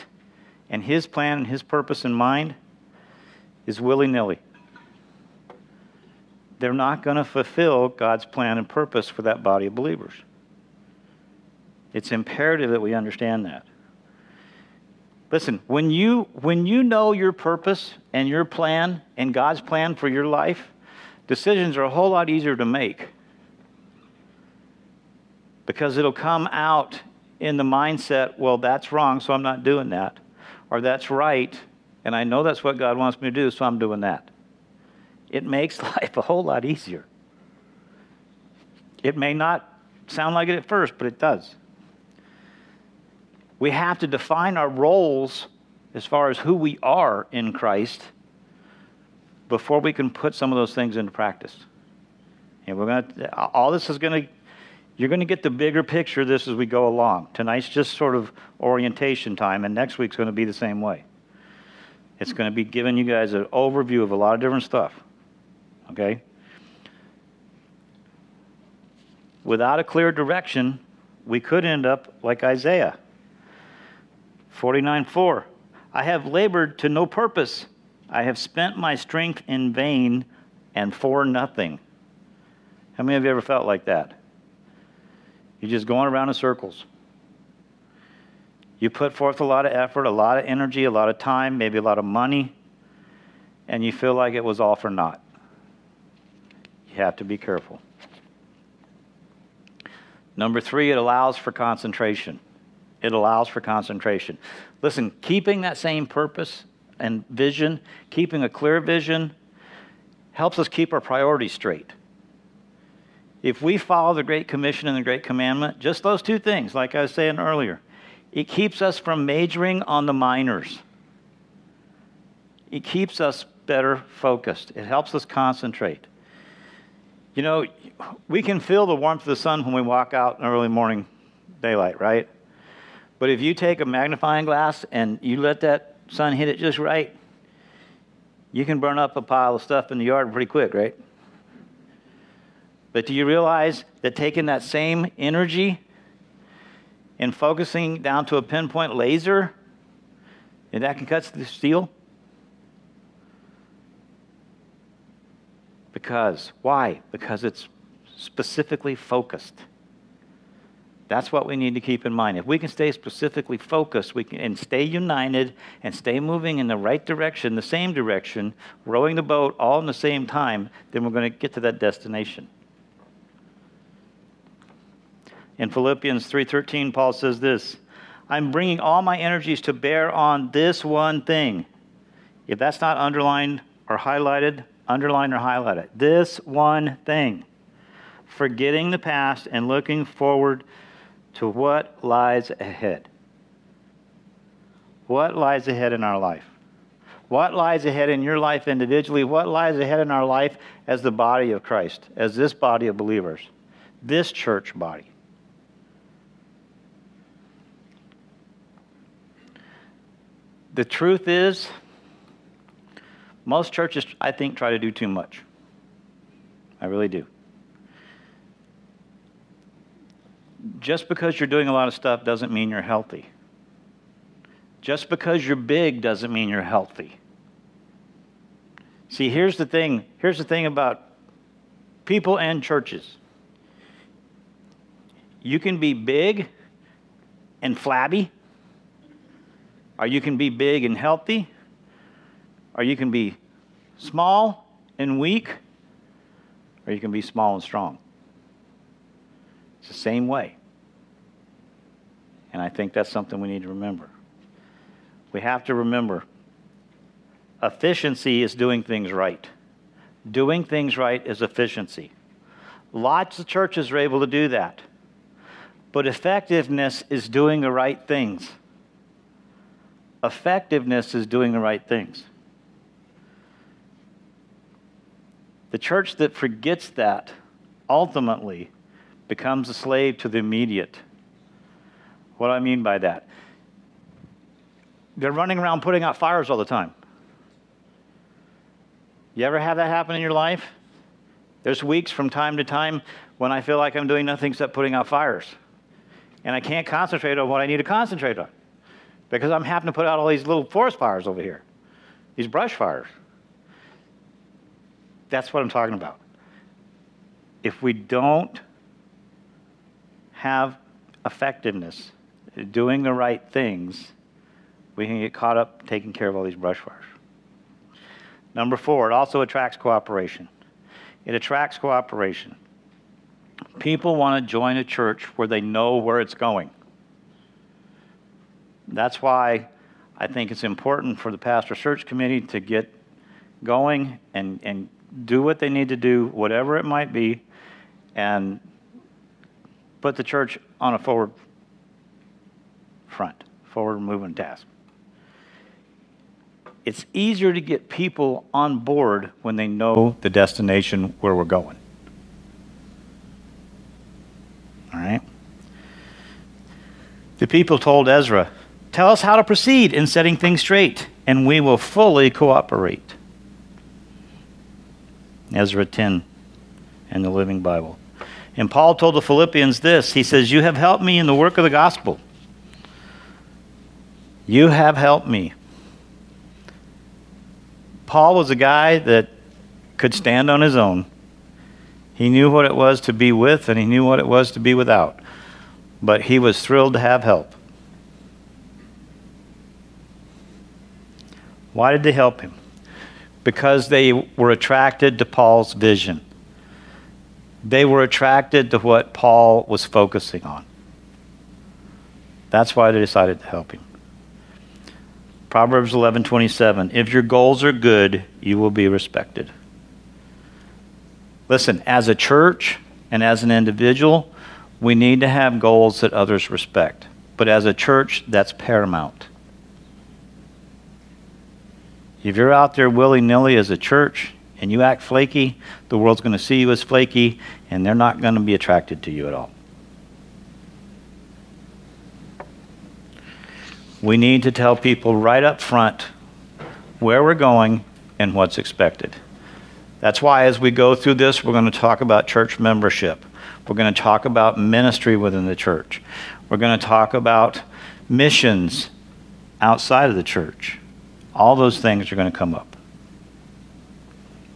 and his plan and his purpose in mind is willy-nilly they're not going to fulfill God's plan and purpose for that body of believers. It's imperative that we understand that. Listen, when you, when you know your purpose and your plan and God's plan for your life, decisions are a whole lot easier to make because it'll come out in the mindset, well, that's wrong, so I'm not doing that. Or that's right, and I know that's what God wants me to do, so I'm doing that it makes life a whole lot easier. It may not sound like it at first, but it does. We have to define our roles as far as who we are in Christ before we can put some of those things into practice. And we're going to, all this is going to, you're going to get the bigger picture of this as we go along. Tonight's just sort of orientation time, and next week's going to be the same way. It's going to be giving you guys an overview of a lot of different stuff. Okay? Without a clear direction, we could end up like Isaiah 49 4. I have labored to no purpose. I have spent my strength in vain and for nothing. How many of you ever felt like that? You're just going around in circles. You put forth a lot of effort, a lot of energy, a lot of time, maybe a lot of money, and you feel like it was all for naught. You have to be careful. Number three, it allows for concentration. It allows for concentration. Listen, keeping that same purpose and vision, keeping a clear vision, helps us keep our priorities straight. If we follow the Great Commission and the Great Commandment, just those two things, like I was saying earlier, it keeps us from majoring on the minors. It keeps us better focused. It helps us concentrate. You know, we can feel the warmth of the sun when we walk out in early morning daylight, right? But if you take a magnifying glass and you let that sun hit it just right, you can burn up a pile of stuff in the yard pretty quick, right? But do you realize that taking that same energy and focusing down to a pinpoint laser, and that can cut the steel? Because, why? Because it's specifically focused. That's what we need to keep in mind. If we can stay specifically focused we can, and stay united and stay moving in the right direction, the same direction, rowing the boat all in the same time, then we're going to get to that destination. In Philippians 3:13 Paul says this, I'm bringing all my energies to bear on this one thing. If that's not underlined or highlighted, underline or highlight it. This one thing. Forgetting the past and looking forward to what lies ahead. What lies ahead in our life? What lies ahead in your life individually? What lies ahead in our life as the body of Christ, as this body of believers, this church body? The truth is, most churches, I think, try to do too much. I really do. Just because you're doing a lot of stuff doesn't mean you're healthy. Just because you're big doesn't mean you're healthy. See, here's the thing. Here's the thing about people and churches. You can be big and flabby, or you can be big and healthy, or you can be small and weak, or you can be small and strong. It's the same way. And I think that's something we need to remember. We have to remember efficiency is doing things right. Doing things right is efficiency. Lots of churches are able to do that. But effectiveness is doing the right things. Effectiveness is doing the right things. The church that forgets that ultimately becomes a slave to the immediate. What do I mean by that? They're running around putting out fires all the time. You ever have that happen in your life? There's weeks from time to time when I feel like I'm doing nothing except putting out fires. And I can't concentrate on what I need to concentrate on because I'm having to put out all these little forest fires over here, these brush fires. That's what I'm talking about. If we don't have effectiveness, doing the right things, we can get caught up taking care of all these brush fires. Number four, it also attracts cooperation. It attracts cooperation. People want to join a church where they know where it's going. That's why I think it's important for the pastor search committee to get going and, and do what they need to do, whatever it might be, and put the church on a forward front, forward moving task. it's easier to get people on board when they know the destination where we're going. All right? The people told Ezra, Tell us how to proceed in setting things straight, and we will fully cooperate. Ezra 10 and the Living Bible. And Paul told the Philippians this He says, You have helped me in the work of the gospel. You have helped me. Paul was a guy that could stand on his own. He knew what it was to be with, and he knew what it was to be without. But he was thrilled to have help. Why did they help him? Because they were attracted to Paul's vision. They were attracted to what Paul was focusing on. That's why they decided to help him. Proverbs 11:27 If your goals are good, you will be respected. Listen, as a church and as an individual, we need to have goals that others respect. But as a church, that's paramount. If you're out there willy nilly as a church and you act flaky, the world's going to see you as flaky and they're not going to be attracted to you at all. We need to tell people right up front where we're going and what's expected. That's why, as we go through this, we're going to talk about church membership. We're going to talk about ministry within the church. We're going to talk about missions outside of the church. All those things are going to come up.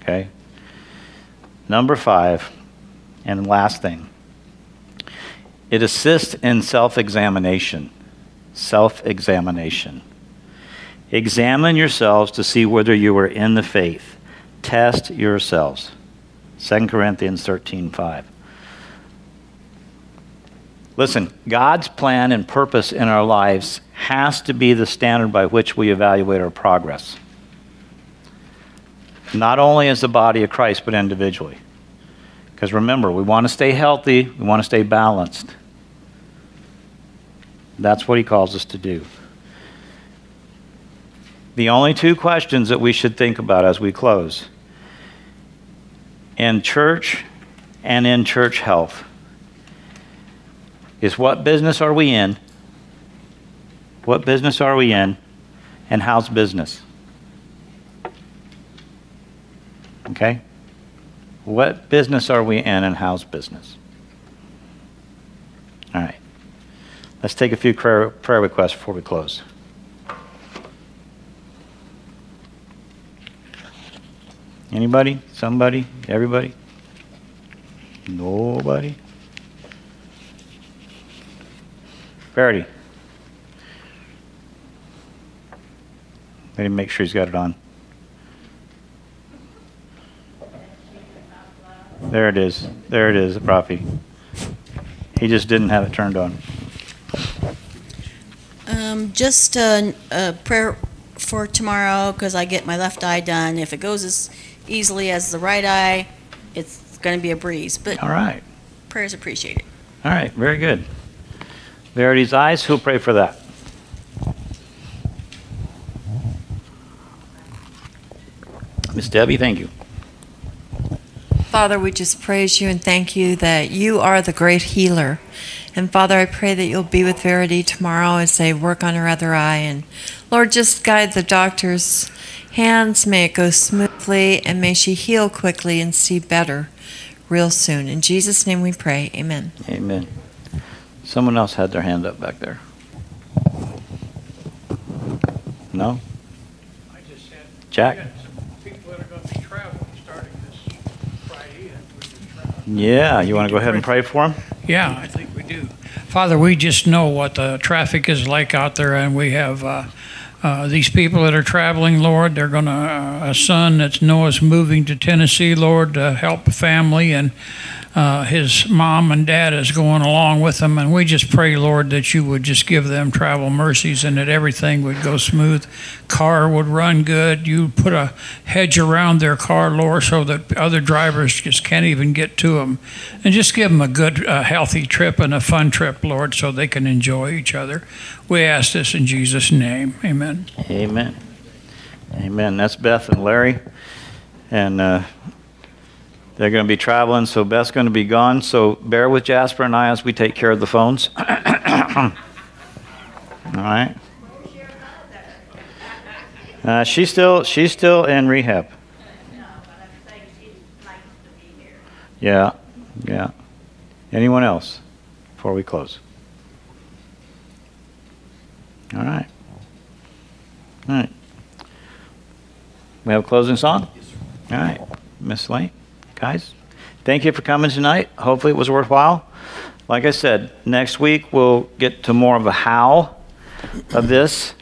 Okay? Number five, and last thing it assists in self examination. Self examination. Examine yourselves to see whether you are in the faith. Test yourselves. 2 Corinthians 13 5. Listen, God's plan and purpose in our lives has to be the standard by which we evaluate our progress. Not only as the body of Christ, but individually. Because remember, we want to stay healthy, we want to stay balanced. That's what he calls us to do. The only two questions that we should think about as we close in church and in church health is what business are we in? What business are we in? And how's business? Okay? What business are we in and how's business? All right. Let's take a few prayer, prayer requests before we close. Anybody? Somebody? Everybody? Nobody? Verity. Let him make sure he's got it on. There it is. There it is, Rafi. He just didn't have it turned on. Um, just a, a prayer for tomorrow because I get my left eye done. If it goes as easily as the right eye, it's going to be a breeze. But All right. prayers appreciated. All right. Very good. Verity's eyes. Who'll pray for that? Miss Debbie, thank you. Father, we just praise you and thank you that you are the great healer. And Father, I pray that you'll be with Verity tomorrow as they work on her other eye. And Lord, just guide the doctor's hands. May it go smoothly and may she heal quickly and see better real soon. In Jesus' name we pray. Amen. Amen. Someone else had their hand up back there. No? I just said. Jack? People that are gonna be traveling starting this Friday and we're just traveling. Yeah. You want to go ahead and pray for him? Yeah, I think we do. Father, we just know what the traffic is like out there, and we have uh, uh, these people that are traveling, Lord. They're going to, uh, a son that's Noah's moving to Tennessee, Lord, to help a family, and uh, his mom and dad is going along with them. And we just pray, Lord, that you would just give them travel mercies and that everything would go smooth. Car would run good. You put a hedge around their car, Lord, so that other drivers just can't even get to them. And just give them a good, uh, healthy trip and a fun trip, Lord, so they can enjoy each other. We ask this in Jesus' name. Amen. Amen. Amen. That's Beth and Larry. And uh, they're going to be traveling, so Beth's going to be gone. So bear with Jasper and I as we take care of the phones. All right. Uh, she's still she's still in rehab. No, but I'm saying she likes to be here. Yeah, yeah. Anyone else before we close? All right. All right. We have a closing song? All right. Miss Lane, guys, thank you for coming tonight. Hopefully it was worthwhile. Like I said, next week we'll get to more of a how of this.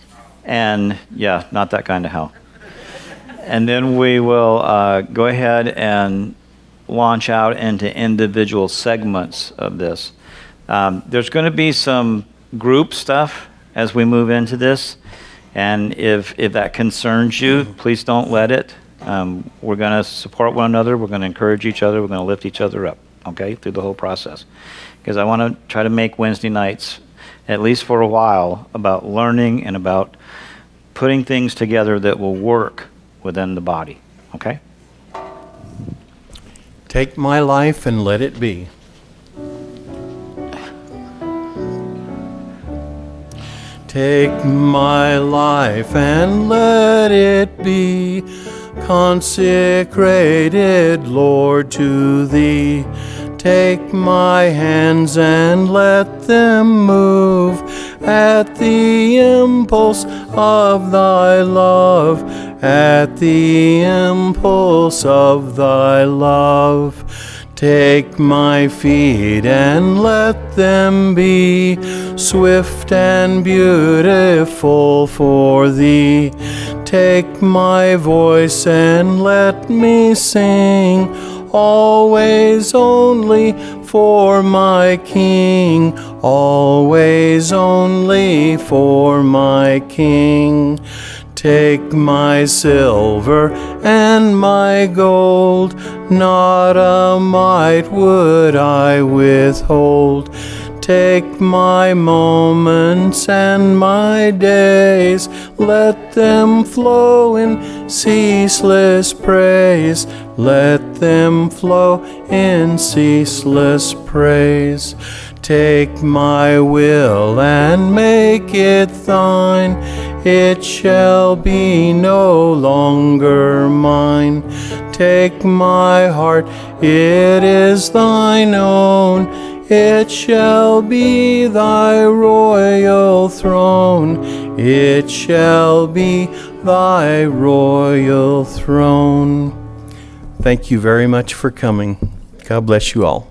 And yeah, not that kind of how. And then we will uh, go ahead and launch out into individual segments of this. Um, there's going to be some group stuff as we move into this, and if if that concerns you, please don't let it. Um, we're going to support one another. We're going to encourage each other. We're going to lift each other up. Okay, through the whole process, because I want to try to make Wednesday nights, at least for a while, about learning and about putting things together that will work within the body. Okay. Take my life and let it be. Take my life and let it be consecrated, Lord, to Thee. Take my hands and let them move at the impulse of Thy love, at the impulse of Thy love. Take my feet and let them be swift and beautiful for thee. Take my voice and let me sing always only for my King, always only for my King. Take my silver and my gold, not a mite would I withhold. Take my moments and my days, let them flow in ceaseless praise. Let them flow in ceaseless praise. Take my will and make it thine. It shall be no longer mine. Take my heart, it is thine own. It shall be thy royal throne. It shall be thy royal throne. Thank you very much for coming. God bless you all.